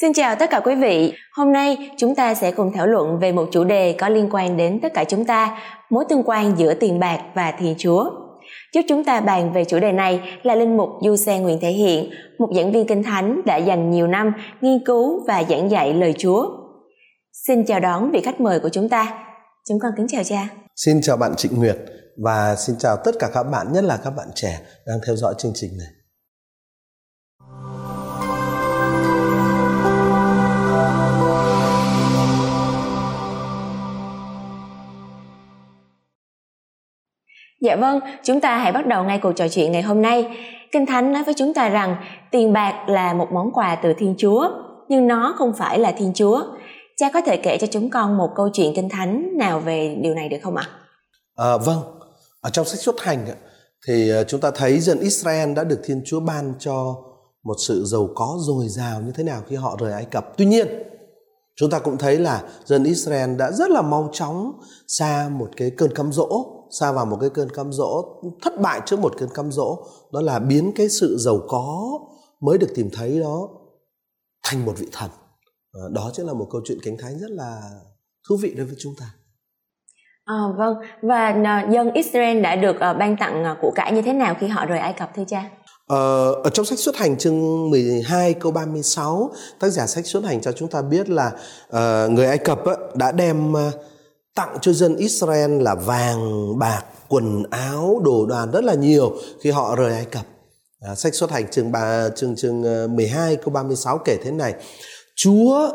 Xin chào tất cả quý vị. Hôm nay chúng ta sẽ cùng thảo luận về một chủ đề có liên quan đến tất cả chúng ta, mối tương quan giữa tiền bạc và Thiên Chúa. Giúp chúng ta bàn về chủ đề này là linh mục Du Xe Nguyễn Thể Hiện, một giảng viên kinh thánh đã dành nhiều năm nghiên cứu và giảng dạy lời Chúa. Xin chào đón vị khách mời của chúng ta. Chúng con kính chào cha. Xin chào bạn Trịnh Nguyệt và xin chào tất cả các bạn, nhất là các bạn trẻ đang theo dõi chương trình này. Dạ vâng, chúng ta hãy bắt đầu ngay cuộc trò chuyện ngày hôm nay. Kinh Thánh nói với chúng ta rằng tiền bạc là một món quà từ Thiên Chúa, nhưng nó không phải là Thiên Chúa. Cha có thể kể cho chúng con một câu chuyện Kinh Thánh nào về điều này được không ạ? À, vâng, ở trong sách xuất hành thì ờ, chúng ta thấy dân Israel đã được Thiên Chúa ban cho một sự giàu có dồi dào như thế nào khi họ rời Ai Cập. Tuy nhiên, chúng ta cũng thấy là dân Israel đã rất là mau chóng xa một cái cơn cám dỗ xa vào một cái cơn cám dỗ thất bại trước một cơn cám dỗ đó là biến cái sự giàu có mới được tìm thấy đó thành một vị thần à, đó chính là một câu chuyện cánh thánh rất là thú vị đối với chúng ta À, vâng và uh, dân Israel đã được uh, ban tặng của cải như thế nào khi họ rời Ai Cập thưa cha? Ờ, ở trong sách xuất hành chương 12 câu 36 tác giả sách xuất hành cho chúng ta biết là uh, người Ai Cập á, đã đem uh, tặng cho dân Israel là vàng, bạc, quần áo, đồ đoàn rất là nhiều khi họ rời Ai Cập. À, sách xuất hành chương ba chương chương ờ, 12 câu 36 kể thế này. Chúa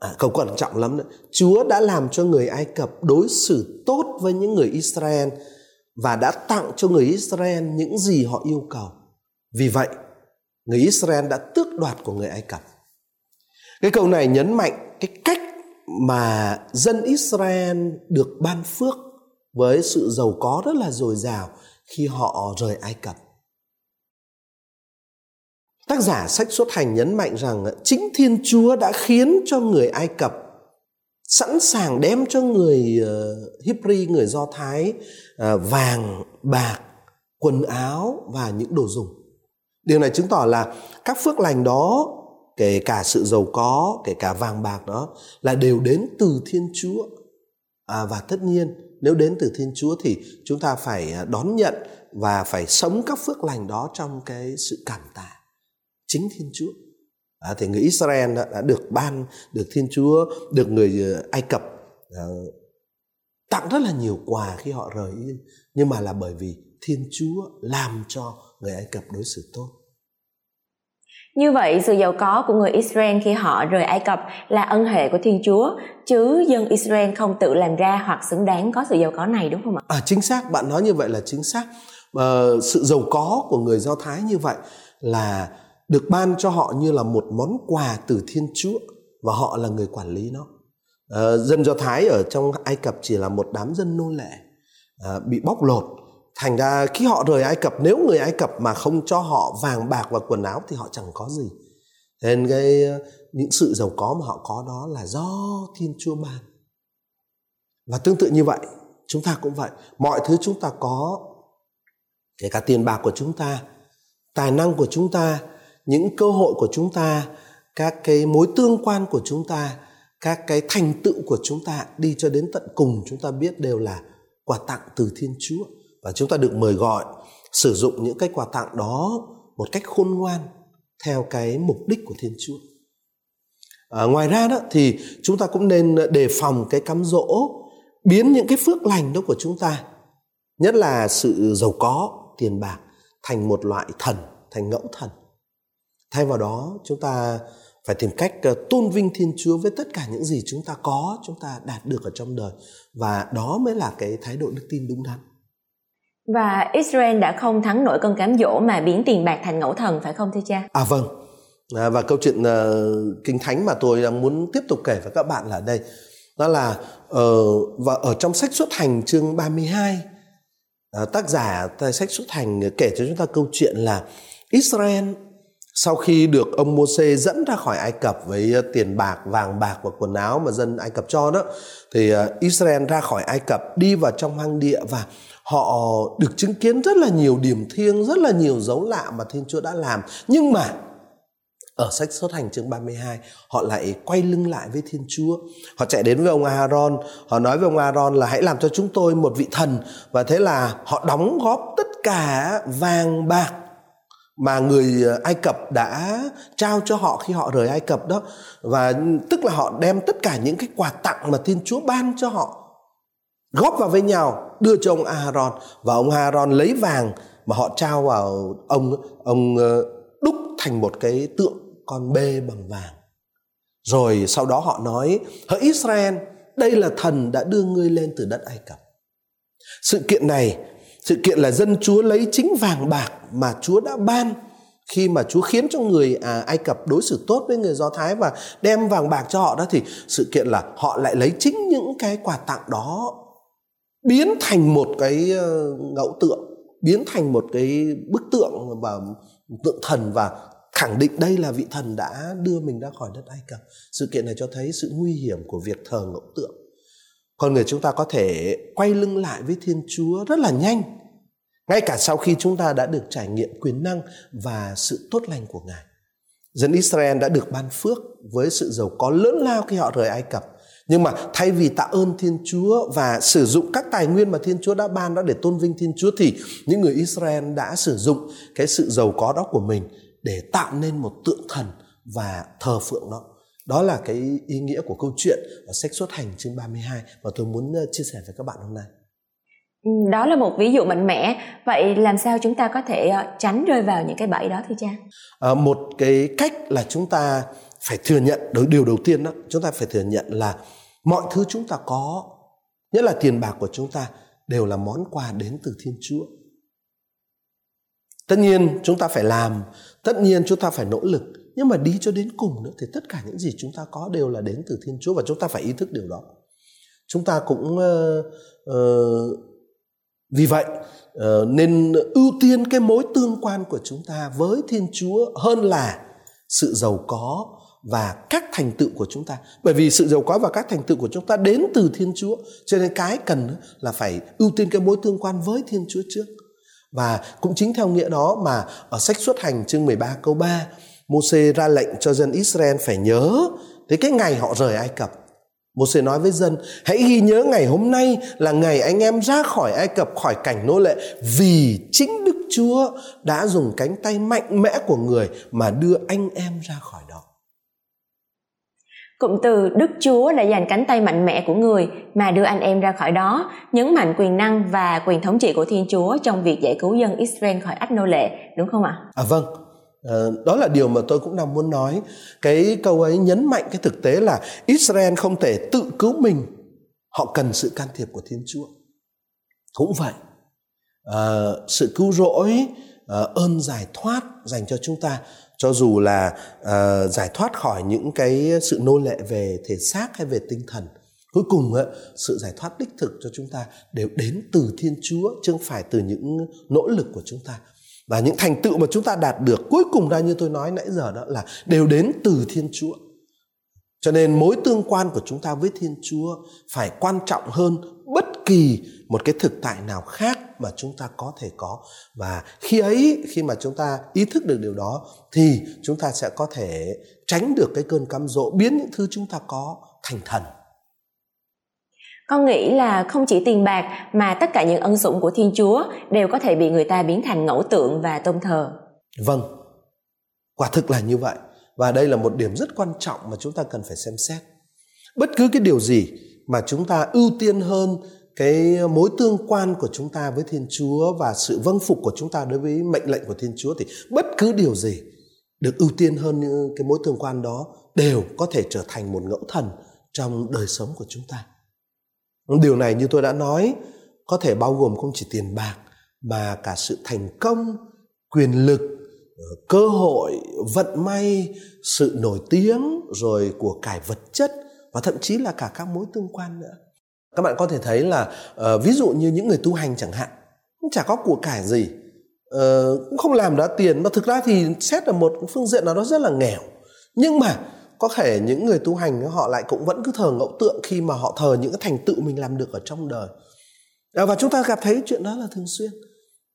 à, câu quan trọng lắm đấy. Chúa đã làm cho người Ai Cập đối xử tốt với những người Israel và đã tặng cho người Israel những gì họ yêu cầu. Vì vậy, người Israel đã tước đoạt của người Ai Cập. Cái câu này nhấn mạnh cái cách mà dân Israel được ban phước với sự giàu có rất là dồi dào khi họ rời Ai Cập. Tác giả sách xuất hành nhấn mạnh rằng chính Thiên Chúa đã khiến cho người Ai Cập sẵn sàng đem cho người ờ, Hebrew, người Do Thái ờ, vàng, bạc, quần áo và những đồ dùng. Điều này chứng tỏ là các phước lành đó kể cả sự giàu có kể cả vàng bạc đó là đều đến từ thiên chúa. À, và tất nhiên nếu đến từ thiên chúa thì chúng ta phải à, đón nhận và phải sống các phước lành đó trong cái sự cảm tạ chính thiên chúa. À, thì người israel đã, đã được ban được thiên chúa được người à, ai cập à, tặng rất là nhiều quà khi họ rời nhưng mà là bởi vì thiên chúa làm cho người ai cập đối xử tốt như vậy, sự giàu có của người Israel khi họ rời Ai Cập là ân hệ của Thiên Chúa, chứ dân Israel không tự làm ra hoặc xứng đáng có sự giàu có này đúng không ạ? À, chính xác, bạn nói như vậy là chính xác. À, sự giàu có của người Do Thái như vậy là được ban cho họ như là một món quà từ Thiên Chúa và họ là người quản lý nó. À, dân Do Thái ở trong Ai Cập chỉ là một đám dân nô lệ à, bị bóc lột thành ra khi họ rời ai cập, nếu người ai cập mà không cho họ vàng bạc và quần áo thì họ chẳng có gì. Nên cái ờ, những sự giàu có mà họ có đó là do thiên chúa ban. Và tương tự như vậy, chúng ta cũng vậy. Mọi thứ chúng ta có, kể cả tiền bạc của chúng ta, tài năng của chúng ta, những cơ hội của chúng ta, các cái mối tương quan của chúng ta, các cái thành tựu của chúng ta đi cho đến tận cùng, chúng ta biết đều là quà tặng từ thiên chúa và chúng ta được mời gọi sử dụng những cái quà tặng đó một cách khôn ngoan theo cái mục đích của Thiên Chúa. À, ngoài ra đó thì chúng ta cũng nên đề phòng cái cám dỗ biến những cái phước lành đó của chúng ta nhất là sự giàu có tiền bạc thành một loại thần thành ngẫu thần. Thay vào đó chúng ta phải tìm cách ờ, tôn vinh thiên chúa với tất cả những gì chúng ta có chúng ta đạt được ở trong đời. Và đó mới là cái thái độ đức tin đúng đắn và Israel đã không thắng nổi cơn cám dỗ mà biến tiền bạc thành ngẫu thần phải không thưa cha? À vâng. À, và câu chuyện uh, kinh thánh mà tôi đang muốn tiếp tục kể với các bạn là đây. Đó là uh, và ở trong sách xuất hành chương 32 uh, ờ, tác giả tại sách xuất hành kể cho chúng ta câu chuyện là Israel sau khi được ông Môsê dẫn ra khỏi Ai Cập với tiền bạc, vàng bạc và quần áo mà dân Ai Cập cho đó thì Israel ra khỏi Ai Cập đi vào trong hang địa và họ được chứng kiến rất là nhiều điểm thiêng rất là nhiều dấu lạ mà thiên chúa đã làm. Nhưng mà ở sách xuất hành chương 32 họ lại quay lưng lại với Thiên Chúa. Họ chạy đến với ông Aaron, họ nói với ông Aaron là hãy làm cho chúng tôi một vị thần. Và thế là họ đóng góp tất cả vàng bạc mà người Ai Cập đã trao cho họ khi họ rời Ai Cập đó. Và tức là họ đem tất cả những cái quà tặng mà Thiên Chúa ban cho họ góp vào với nhau đưa cho ông Aaron. Và ông Aaron lấy vàng mà họ trao vào ông ông ờ, đúc thành một cái tượng con bê bằng vàng. Rồi sau đó họ nói hỡi Israel đây là thần đã đưa ngươi lên từ đất Ai Cập. Sự kiện này sự kiện là dân Chúa lấy chính vàng bạc mà Chúa đã ban khi mà Chúa khiến cho người à, Ai Cập đối xử tốt với người Do Thái và đem vàng bạc cho họ đó thì sự kiện là họ lại lấy chính những cái quà tặng đó biến thành một cái ờ, ngẫu tượng, biến thành một cái bức tượng và tượng thần và khẳng định đây là vị thần đã đưa mình ra khỏi đất Ai Cập. Sự kiện này cho thấy sự nguy hiểm của việc thờ ngẫu tượng. Con người chúng ta có thể quay lưng lại với Thiên Chúa rất là nhanh. Ngay cả sau khi chúng ta đã được trải nghiệm quyền năng và sự tốt lành của Ngài. Dân Israel đã được ban phước với sự giàu có lớn lao khi họ rời Ai Cập nhưng mà thay vì tạ ơn Thiên Chúa và sử dụng các tài nguyên mà Thiên Chúa đã ban đó để tôn vinh Thiên Chúa thì những người Israel đã sử dụng cái sự giàu có đó của mình để tạo nên một tượng thần và thờ phượng nó. Đó là cái ý nghĩa của câu chuyện ở sách xuất hành chương 32 mà tôi muốn ờ, chia sẻ với các bạn hôm nay. Ừ, đó là một ví dụ mạnh mẽ. Vậy làm sao chúng ta có thể ờ, tránh rơi vào những cái bẫy đó thưa cha? À, một cái cách là chúng ta phải thừa nhận điều đầu tiên đó chúng ta phải thừa nhận là mọi thứ chúng ta có nhất là tiền bạc của chúng ta đều là món quà đến từ thiên chúa. Tất nhiên chúng ta phải làm tất nhiên chúng ta phải nỗ lực nhưng mà đi cho đến cùng nữa thì tất cả những gì chúng ta có đều là đến từ thiên chúa và chúng ta phải ý thức điều đó. Chúng ta cũng uh, uh, vì vậy uh, nên ưu tiên cái mối tương quan của chúng ta với thiên chúa hơn là sự giàu có và các thành tựu của chúng ta. Bởi vì sự giàu có và các thành tựu của chúng ta đến từ thiên chúa. Cho nên cái cần là phải ưu tiên cái mối tương quan với thiên chúa trước. Và cũng chính theo nghĩa đó mà ở sách xuất hành chương 13 câu 3 Môse ra lệnh cho dân Israel phải nhớ tới cái ngày họ rời Ai Cập? Môse nói với dân, hãy ghi nhớ ngày hôm nay là ngày anh em ra khỏi Ai Cập khỏi cảnh nô lệ, vì chính Đức Chúa đã dùng cánh tay mạnh mẽ của người mà đưa anh em ra khỏi đó. Cụm từ Đức Chúa đã dành cánh tay mạnh mẽ của người mà đưa anh em ra khỏi đó, nhấn mạnh quyền năng và quyền thống trị của Thiên Chúa trong việc giải cứu dân Israel khỏi ách nô lệ, đúng không ạ? À vâng, ờ, đó là điều mà tôi cũng đang muốn nói. Cái câu ấy nhấn mạnh cái thực tế là Israel không thể tự cứu mình, họ cần sự can thiệp của Thiên Chúa. Cũng vậy, à, sự cứu rỗi, à, ơn giải thoát dành cho chúng ta cho dù là uh, giải thoát khỏi những cái sự nô lệ về thể xác hay về tinh thần cuối cùng uh, sự giải thoát đích thực cho chúng ta đều đến từ thiên chúa chứ không phải từ những nỗ lực của chúng ta. Và những thành tựu mà chúng ta đạt được cuối cùng ra như tôi nói nãy giờ đó là đều đến từ thiên chúa. Cho nên mối tương quan của chúng ta với thiên chúa phải quan trọng hơn bất kỳ một cái thực tại nào khác mà chúng ta có thể có. Và khi ấy khi mà chúng ta ý thức được điều đó thì chúng ta sẽ có thể tránh được cái cơn cám dỗ biến những thứ chúng ta có thành thần. Con nghĩ là không chỉ tiền bạc mà tất cả những ân sủng của thiên chúa đều có thể bị người ta biến thành ngẫu tượng và tôn thờ. Vâng quả thực là như vậy. Và đây là một điểm rất quan trọng mà chúng ta cần phải xem xét. Bất cứ cái điều gì mà chúng ta ưu tiên hơn cái mối tương quan của chúng ta với Thiên Chúa và sự vâng phục của chúng ta đối với mệnh lệnh của Thiên Chúa thì bất cứ điều gì được ưu tiên hơn những cái mối tương quan đó đều có thể trở thành một ngẫu thần trong đời sống của chúng ta. Điều này như tôi đã nói có thể bao gồm không chỉ tiền bạc mà cả sự thành công, quyền lực, ờ, cơ hội, vận may, sự nổi tiếng rồi của cải vật chất và thậm chí là cả các mối tương quan nữa các bạn có thể thấy là uh, ví dụ như những người tu hành chẳng hạn cũng chả có của cải gì uh, cũng không làm ra tiền mà thực ra thì xét ở một phương diện nào đó rất là nghèo. Nhưng mà có thể những người tu hành họ lại cũng vẫn cứ thờ ngẫu tượng khi mà họ thờ những cái thành tựu mình làm được ở trong đời. À, và chúng ta gặp thấy chuyện đó là thường xuyên.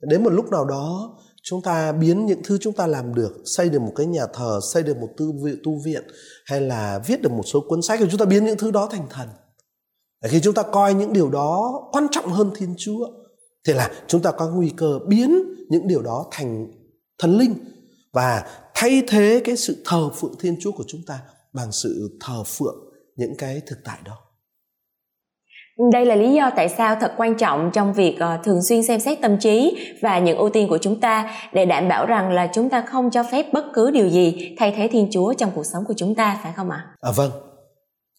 Đến một lúc nào đó chúng ta biến những thứ chúng ta làm được xây được một cái nhà thờ xây được một tư viện tu viện hay là viết được một số cuốn sách thì chúng ta biến những thứ đó thành thần khi chúng ta coi những điều đó quan trọng hơn thiên chúa thì là chúng ta có nguy cơ biến những điều đó thành thần linh và thay thế cái sự thờ phượng thiên chúa của chúng ta bằng sự thờ phượng những cái thực tại đó. Đây là lý do tại sao thật quan trọng trong việc uh, thường xuyên xem xét tâm trí và những ưu tiên của chúng ta để đảm bảo rằng là chúng ta không cho phép bất cứ điều gì thay thế thiên chúa trong cuộc sống của chúng ta phải không ạ? À vâng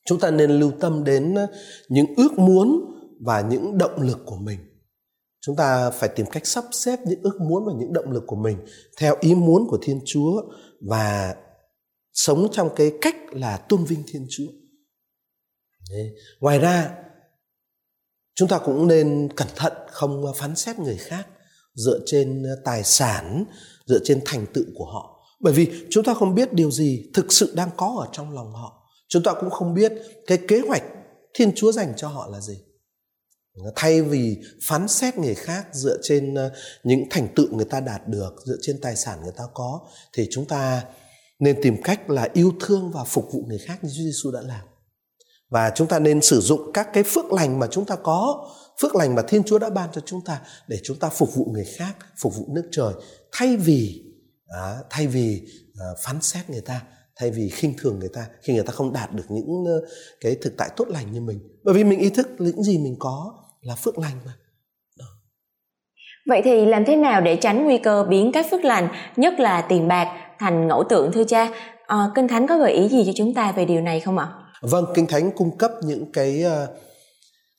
chúng ta nên lưu tâm đến ờ, những ước muốn và những động lực của mình. Chúng ta phải tìm cách sắp xếp những ước muốn và những động lực của mình theo ý muốn của thiên chúa và sống trong cái cách là tôn vinh thiên chúa. Đấy. ngoài ra, chúng ta cũng nên cẩn thận không phán xét người khác dựa trên ờ, tài sản, dựa trên thành tựu của họ. Bởi vì chúng ta không biết điều gì thực sự đang có ở trong lòng họ chúng ta cũng không biết cái kế hoạch thiên chúa dành cho họ là gì. Thay vì phán xét người khác dựa trên ờ, những thành tựu người ta đạt được dựa trên tài sản người ta có thì chúng ta nên tìm cách là yêu thương và phục vụ người khác như Chúa Giêsu đã làm. Và chúng ta nên sử dụng các cái phước lành mà chúng ta có phước lành mà thiên chúa đã ban cho chúng ta để chúng ta phục vụ người khác phục vụ nước trời thay vì à, thay vì à, phán xét người ta thay vì khinh thường người ta khi người ta không đạt được những uh, cái thực tại tốt lành như mình bởi vì mình ý thức những gì mình có là phước lành mà Đó. vậy thì làm thế nào để tránh nguy cơ biến các phước lành nhất là tiền bạc thành ngẫu tượng thưa cha à, kinh thánh có gợi ý gì cho chúng ta về điều này không ạ Vâng, Kinh Thánh cung cấp những cái ờ,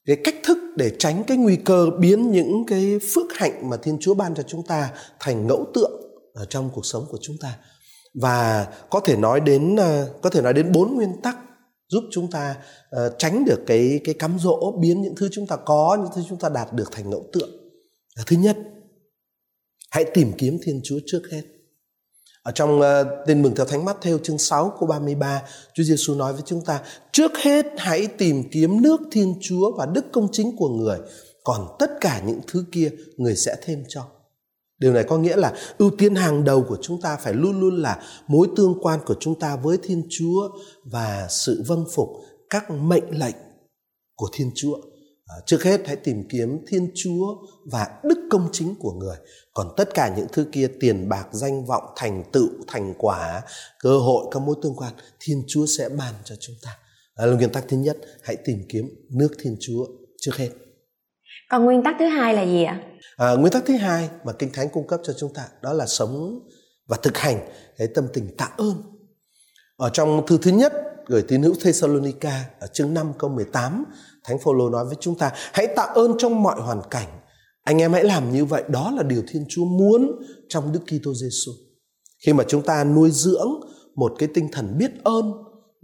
cái cách thức để tránh cái nguy cơ biến những cái phước hạnh mà Thiên Chúa ban cho chúng ta thành ngẫu tượng ở trong cuộc sống của chúng ta. Và có thể nói đến ờ, có thể nói đến bốn nguyên tắc giúp chúng ta uh, tránh được cái cái cám dỗ biến những thứ chúng ta có những thứ chúng ta đạt được thành ngẫu tượng. Thứ nhất, hãy tìm kiếm Thiên Chúa trước hết. Ở trong uh, tin mừng theo Thánh Mắt theo chương 6 câu 33, Chúa Giêsu nói với chúng ta, trước hết hãy tìm kiếm nước Thiên Chúa và đức công chính của người, còn tất cả những thứ kia người sẽ thêm cho. Điều này có nghĩa là ưu tiên hàng đầu của chúng ta phải luôn luôn là mối tương quan của chúng ta với Thiên Chúa và sự vâng phục các mệnh lệnh của Thiên Chúa. À, trước hết hãy tìm kiếm thiên chúa và đức công chính của người. Còn tất cả những thứ kia tiền bạc danh vọng thành tựu thành quả cơ hội các mối tương quan thiên chúa sẽ ban cho chúng ta. Đó là nguyên tắc thứ nhất hãy tìm kiếm nước thiên chúa trước hết. Còn nguyên tắc thứ hai là gì ạ? À, nguyên tắc thứ hai mà kinh thánh cung cấp cho chúng ta đó là sống và thực hành cái tâm tình tạ ơn ở trong thư thứ nhất gửi tín hữu Thessalonica ở chương 5 câu 18 Thánh Phaolô nói với chúng ta hãy tạ ơn trong mọi hoàn cảnh. Anh em hãy làm như vậy, đó là điều Thiên Chúa muốn trong Đức Kitô Giêsu. Khi mà chúng ta nuôi dưỡng một cái tinh thần biết ơn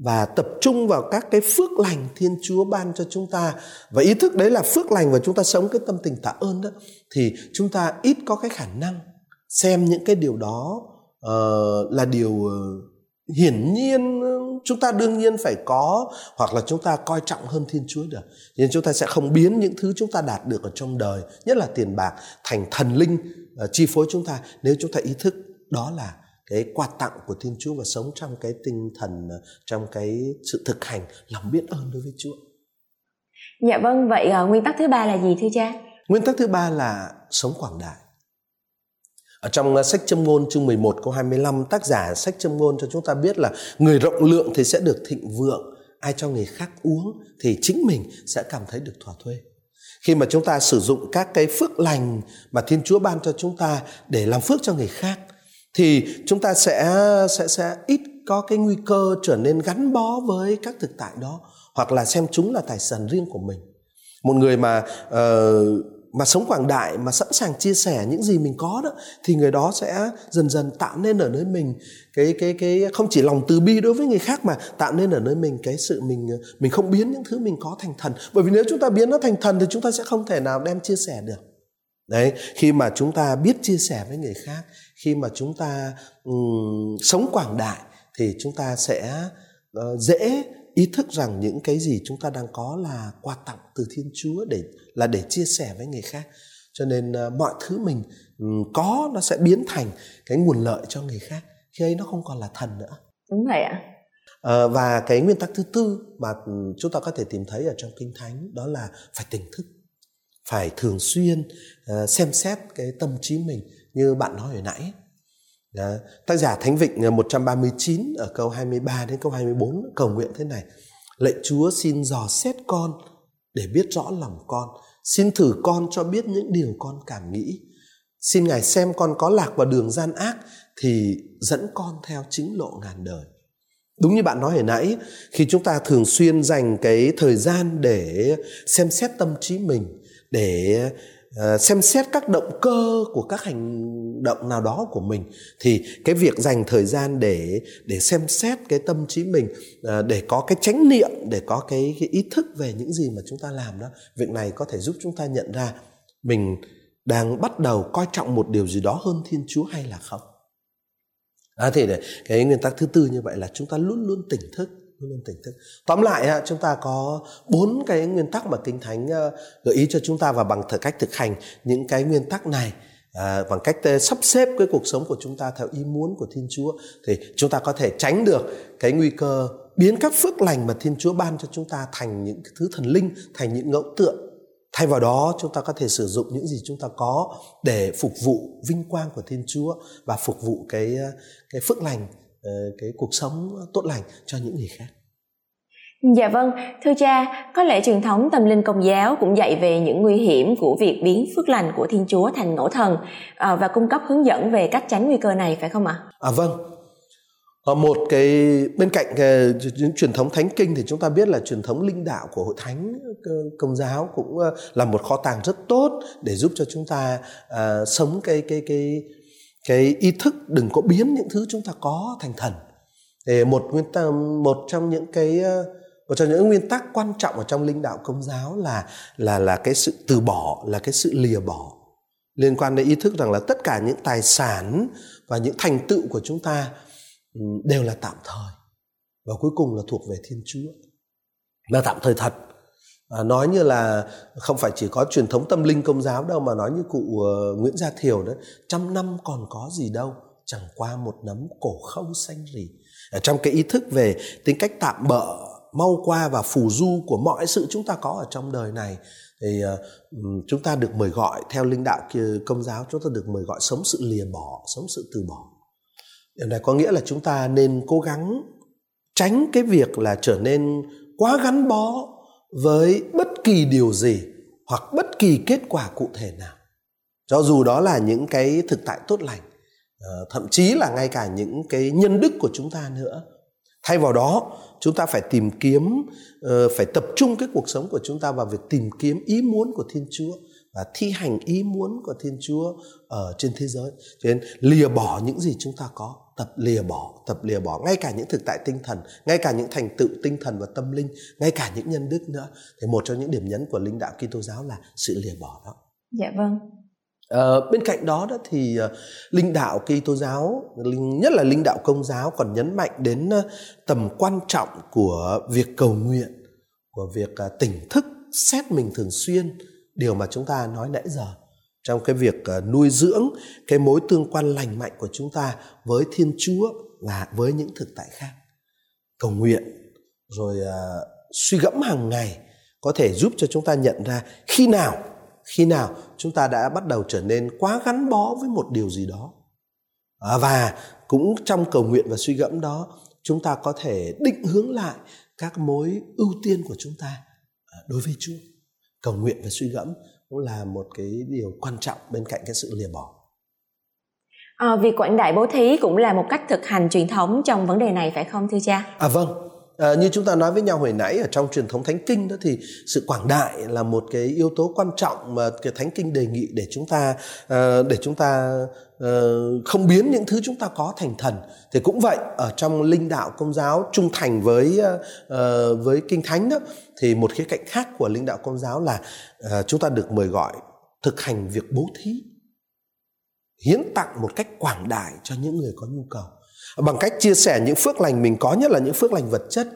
và tập trung vào các cái phước lành Thiên Chúa ban cho chúng ta. Và ý thức đấy là phước lành và chúng ta sống cái tâm tình tạ ơn đó thì chúng ta ít có cái khả năng xem những cái điều đó uh, là điều uh, hiển nhiên chúng ta đương nhiên phải có hoặc là chúng ta coi trọng hơn thiên chúa được. Nên chúng ta sẽ không biến những thứ chúng ta đạt được ở trong đời nhất là tiền bạc thành thần linh uh, chi phối chúng ta. Nếu chúng ta ý thức đó là cái quà tặng của thiên chúa và sống trong cái tinh thần uh, trong cái sự thực hành lòng biết ơn đối với chúa. Dạ vâng vậy uh, nguyên tắc thứ ba là gì thưa cha? Nguyên tắc thứ ba là sống quảng đại. Ở trong uh, sách châm ngôn chương 11 câu 25 tác giả sách châm ngôn cho chúng ta biết là người rộng lượng thì sẽ được thịnh vượng, ai cho người khác uống thì chính mình sẽ cảm thấy được thỏa thuê. Khi mà chúng ta sử dụng các cái phước lành mà Thiên Chúa ban cho chúng ta để làm phước cho người khác thì chúng ta sẽ sẽ sẽ ít có cái nguy cơ trở nên gắn bó với các thực tại đó hoặc là xem chúng là tài sản riêng của mình. Một người mà uh, mà sống quảng đại mà sẵn sàng chia sẻ những gì mình có đó thì người đó sẽ dần dần tạo nên ở nơi mình cái cái cái không chỉ lòng từ bi đối với người khác mà tạo nên ở nơi mình cái sự mình mình không biến những thứ mình có thành thần bởi vì nếu chúng ta biến nó thành thần thì chúng ta sẽ không thể nào đem chia sẻ được đấy khi mà chúng ta biết chia sẻ với người khác khi mà chúng ta um, sống quảng đại thì chúng ta sẽ uh, dễ ý thức rằng những cái gì chúng ta đang có là quà tặng từ thiên chúa để là để chia sẻ với người khác. Cho nên uh, mọi thứ mình có nó sẽ biến thành cái nguồn lợi cho người khác. Khi ấy nó không còn là thần nữa. Đúng vậy ạ. À, và cái nguyên tắc thứ tư mà chúng ta có thể tìm thấy ở trong kinh thánh đó là phải tỉnh thức phải thường xuyên uh, xem xét cái tâm trí mình như bạn nói hồi nãy đó. Tác giả Thánh Vịnh à, 139 ở câu 23 đến câu 24 cầu nguyện thế này. Lạy Chúa xin dò xét con để biết rõ lòng con. Xin thử con cho biết những điều con cảm nghĩ. Xin Ngài xem con có lạc vào đường gian ác thì dẫn con theo chính lộ ngàn đời. Đúng như bạn nói hồi nãy, khi chúng ta thường xuyên dành cái thời gian để xem xét tâm trí mình, để Ờ, xem xét các động cơ của các hành động nào đó của mình thì cái việc dành thời gian để để xem xét cái tâm trí mình ờ, để có cái chánh niệm để có cái, cái ý thức về những gì mà chúng ta làm đó việc này có thể giúp chúng ta nhận ra mình đang bắt đầu coi trọng một điều gì đó hơn thiên chúa hay là không. À, thì để cái nguyên tắc thứ tư như vậy là chúng ta luôn luôn tỉnh thức luôn luôn tỉnh thức. Tóm lại chúng ta có bốn cái nguyên tắc mà kinh thánh ờ, gợi ý cho chúng ta và bằng thời cách thực hành những cái nguyên tắc này à, bằng cách ờ, sắp xếp cái cuộc sống của chúng ta theo ý muốn của thiên chúa thì chúng ta có thể tránh được cái nguy cơ biến các phước lành mà thiên chúa ban cho chúng ta thành những thứ thần linh thành những ngẫu tượng. Thay vào đó chúng ta có thể sử dụng những gì chúng ta có để phục vụ vinh quang của thiên chúa và phục vụ cái cái phước lành cái cuộc sống tốt lành cho những người khác Dạ vâng, thưa cha, có lẽ truyền thống tâm linh công giáo cũng dạy về những nguy hiểm của việc biến phước lành của Thiên Chúa thành ngẫu thần à, và cung cấp hướng dẫn về cách tránh nguy cơ này phải không ạ? À vâng. Ở một cái bên cạnh cái, những truyền thống thánh kinh thì chúng ta biết là truyền thống linh đạo của hội thánh công giáo cũng là một kho tàng rất tốt để giúp cho chúng ta uh, sống cái cái cái cái ý thức đừng có biến những thứ chúng ta có thành thần. Để một nguyên tắc một trong những cái ờ, một trong những nguyên tắc quan trọng ở trong linh đạo công giáo là là là cái sự từ bỏ, là cái sự lìa bỏ. Liên quan đến ý thức rằng là tất cả những tài sản và những thành tựu của chúng ta ừ, đều là tạm thời và cuối cùng là thuộc về thiên chúa. Là tạm thời thật à, nói như là không phải chỉ có truyền thống tâm linh công giáo đâu mà nói như cụ uh, Nguyễn Gia Thiều đấy trăm năm còn có gì đâu chẳng qua một nấm cổ không xanh rì ở trong cái ý thức về tính cách tạm bợ mau qua và phù du của mọi sự chúng ta có ở trong đời này thì uh, chúng ta được mời gọi theo linh đạo công giáo chúng ta được mời gọi sống sự lìa bỏ sống sự từ bỏ. Điều này có nghĩa là chúng ta nên cố gắng tránh cái việc là trở nên quá gắn bó với bất kỳ điều gì hoặc bất kỳ kết quả cụ thể nào. Cho dù đó là những cái thực tại tốt lành ờ, thậm chí là ngay cả những cái nhân đức của chúng ta nữa, thay vào đó, chúng ta phải tìm kiếm ờ, phải tập trung cái cuộc sống của chúng ta vào việc tìm kiếm ý muốn của thiên chúa và thi hành ý muốn của thiên chúa ở trên thế giới. Cho nên lìa bỏ những gì chúng ta có tập lìa bỏ tập lìa bỏ ngay cả những thực tại tinh thần ngay cả những thành tựu tinh thần và tâm linh ngay cả những nhân đức nữa. Thì một trong những điểm nhấn của linh đạo Kitô giáo là sự lìa bỏ đó. Dạ vâng. À, bên cạnh đó đó thì uh, linh đạo Kitô giáo linh, nhất là linh đạo công giáo còn nhấn mạnh đến uh, tầm quan trọng của việc cầu nguyện của việc uh, tỉnh thức xét mình thường xuyên. Điều mà chúng ta nói nãy giờ trong cái việc ờ, nuôi dưỡng cái mối tương quan lành mạnh của chúng ta với Thiên Chúa và với những thực tại khác. Cầu nguyện rồi uh, suy gẫm hàng ngày có thể giúp cho chúng ta nhận ra khi nào khi nào chúng ta đã bắt đầu trở nên quá gắn bó với một điều gì đó à, và cũng trong cầu nguyện và suy gẫm đó chúng ta có thể định hướng lại các mối ưu tiên của chúng ta à, đối với Chúa cầu nguyện và suy gẫm cũng là một cái điều quan trọng bên cạnh cái sự lìa bỏ. À, việc quảng đại bố thí cũng là một cách thực hành truyền thống trong vấn đề này phải không thưa cha? À vâng À, như chúng ta nói với nhau hồi nãy ở trong truyền thống thánh kinh đó thì sự quảng đại là một cái yếu tố quan trọng mà cái thánh kinh đề nghị để chúng ta uh, để chúng ta uh, không biến những thứ chúng ta có thành thần. Thì cũng vậy ở trong linh đạo công giáo trung thành với uh, với kinh thánh đó thì một khía cạnh khác của linh đạo công giáo là uh, chúng ta được mời gọi thực hành việc bố thí hiến tặng một cách quảng đại cho những người có nhu cầu bằng cách chia sẻ những phước lành mình có nhất là những phước lành vật chất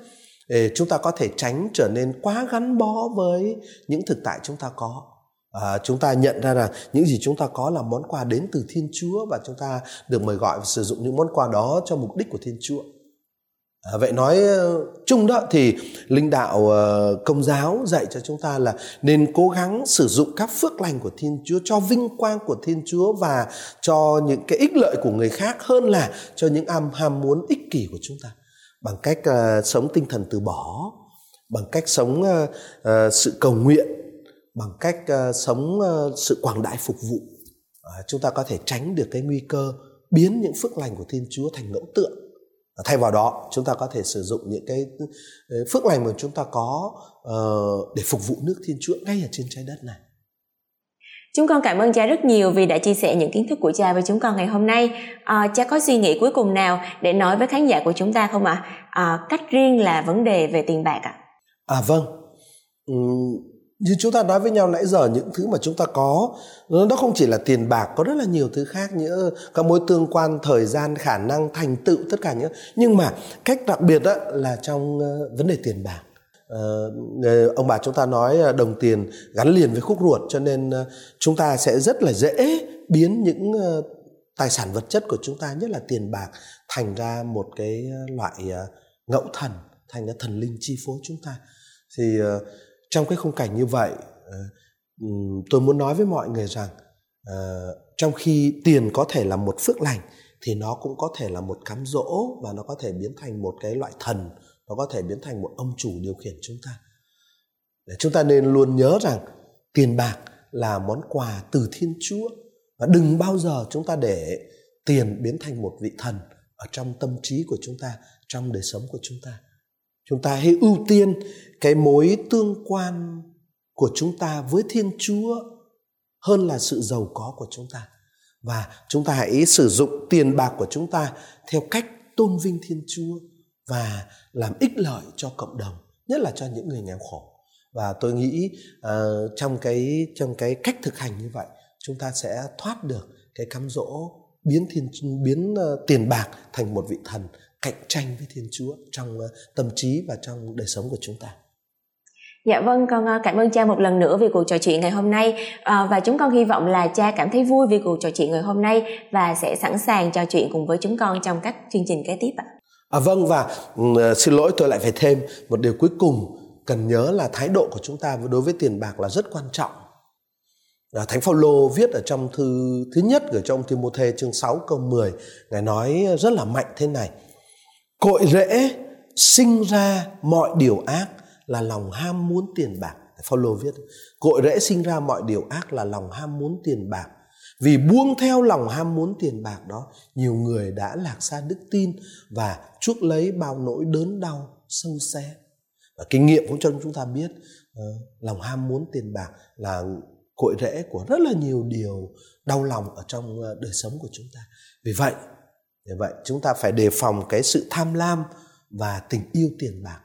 để chúng ta có thể tránh trở nên quá gắn bó với những thực tại chúng ta có. À, chúng ta nhận ra rằng những gì chúng ta có là món quà đến từ thiên chúa và chúng ta được mời gọi và sử dụng những món quà đó cho mục đích của thiên chúa. À, vậy nói ờ, chung đó thì linh đạo ờ, công giáo dạy cho chúng ta là nên cố gắng sử dụng các phước lành của thiên chúa cho vinh quang của thiên chúa và cho những cái ích lợi của người khác hơn là cho những am ham muốn ích kỷ của chúng ta. Bằng cách uh, sống tinh thần từ bỏ bằng cách sống uh, uh, sự cầu nguyện bằng cách uh, sống uh, sự quảng đại phục vụ. Uh, chúng ta có thể tránh được cái nguy cơ biến những phước lành của thiên chúa thành ngẫu tượng thay vào đó chúng ta có thể sử dụng những cái phước lành mà chúng ta có uh, để phục vụ nước thiên chúa ngay ở trên trái đất này Chúng con cảm ơn cha rất nhiều vì đã chia sẻ những kiến thức của cha với chúng con ngày hôm nay. À, cha có suy nghĩ cuối cùng nào để nói với khán giả của chúng ta không ạ? À? À, cách riêng là vấn đề về tiền bạc ạ. À? à vâng. Uhm, như chúng ta nói với nhau nãy giờ những thứ mà chúng ta có ừ, nó không chỉ là tiền bạc có rất là nhiều thứ khác như ừ, các mối tương quan thời gian khả năng thành tựu tất cả những nhưng mà cách đặc biệt đó là trong ờ, vấn đề tiền bạc. Uh, ông bà chúng ta nói đồng tiền gắn liền với khúc ruột cho nên chúng ta sẽ rất là dễ biến những tài sản vật chất của chúng ta nhất là tiền bạc thành ra một cái loại ngẫu thần thành ra thần linh chi phối chúng ta. Thì uh, trong cái khung cảnh như vậy ờ, tôi muốn nói với mọi người rằng ờ, trong khi tiền có thể là một phước lành, thì nó cũng có thể là một cám dỗ và nó có thể biến thành một cái loại thần, nó có thể biến thành một ông chủ điều khiển chúng ta. Để chúng ta nên luôn nhớ rằng tiền bạc là món quà từ thiên chúa và đừng bao giờ chúng ta để tiền biến thành một vị thần ở trong tâm trí của chúng ta, trong đời sống của chúng ta chúng ta hãy ưu tiên cái mối tương quan của chúng ta với thiên chúa hơn là sự giàu có của chúng ta. Và chúng ta hãy sử dụng tiền bạc của chúng ta theo cách tôn vinh thiên chúa và làm ích lợi cho cộng đồng nhất là cho những người nghèo khổ. Và tôi nghĩ uh, trong cái trong cái cách thực hành như vậy chúng ta sẽ thoát được cái cám dỗ biến thiên biến uh, tiền bạc thành một vị thần cạnh tranh với thiên chúa trong uh, tâm trí và trong đời sống của chúng ta Dạ vâng, con ờ, cảm ơn cha một lần nữa vì cuộc trò chuyện ngày hôm nay à, và chúng con hy vọng là cha cảm thấy vui vì cuộc trò chuyện ngày hôm nay và sẽ sẵn sàng trò chuyện cùng với chúng con trong các chương trình kế tiếp ạ. À vâng và uh, xin lỗi tôi lại phải thêm một điều cuối cùng cần nhớ là thái độ của chúng ta đối với tiền bạc là rất quan trọng. À, Thánh Phaolô viết ở trong thư thứ nhất gửi cho ông Timôthê chương 6 câu 10 ngài nói rất là mạnh thế này. Cội rễ sinh ra mọi điều ác là lòng ham muốn tiền bạc. Phaolô viết, cội rễ sinh ra mọi điều ác là lòng ham muốn tiền bạc. Vì buông theo lòng ham muốn tiền bạc đó, nhiều người đã lạc xa đức tin và chuốc lấy bao nỗi đớn đau sâu xé. Và kinh nghiệm cũng cho chúng ta biết ờ, lòng ham muốn tiền bạc là cội rễ của rất là nhiều điều đau lòng ở trong ờ, đời sống của chúng ta. Vì vậy, vì vậy chúng ta phải đề phòng cái sự tham lam và tình yêu tiền bạc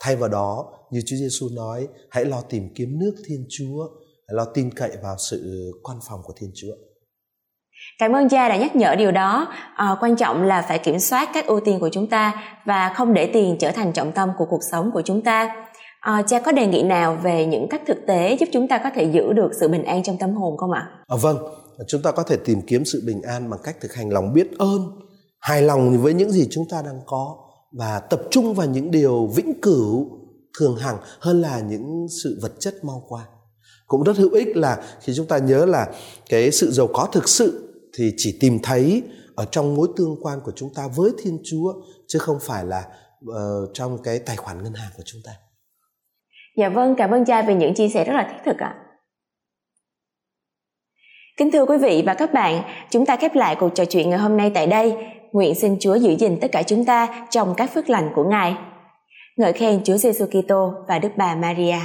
Thay vào đó, như Chúa Giêsu nói, hãy lo tìm kiếm nước Thiên Chúa, hãy lo tin cậy vào sự quan phòng của Thiên Chúa. Cảm ơn cha đã nhắc nhở điều đó. À, quan trọng là phải kiểm soát các ưu tiên của chúng ta và không để tiền trở thành trọng tâm của cuộc sống của chúng ta. À, cha có đề nghị nào về những cách thực tế giúp chúng ta có thể giữ được sự bình an trong tâm hồn không ạ? À, vâng, chúng ta có thể tìm kiếm sự bình an bằng cách thực hành lòng biết ơn, hài lòng với những gì chúng ta đang có và tập trung vào những điều vĩnh cửu thường hằng hơn là những sự vật chất mau qua. Cũng rất hữu ích là khi chúng ta nhớ là cái sự giàu có thực sự thì chỉ tìm thấy ở trong mối tương quan của chúng ta với thiên chúa chứ không phải là uh, trong cái tài khoản ngân hàng của chúng ta. Dạ vâng cảm ơn cha về những chia sẻ rất là thiết thực ạ. Kính thưa quý vị và các bạn chúng ta khép lại cuộc trò chuyện ngày hôm nay tại đây nguyện xin Chúa giữ gìn tất cả chúng ta trong các phước lành của Ngài. Ngợi khen Chúa Giêsu Kitô và Đức Bà Maria.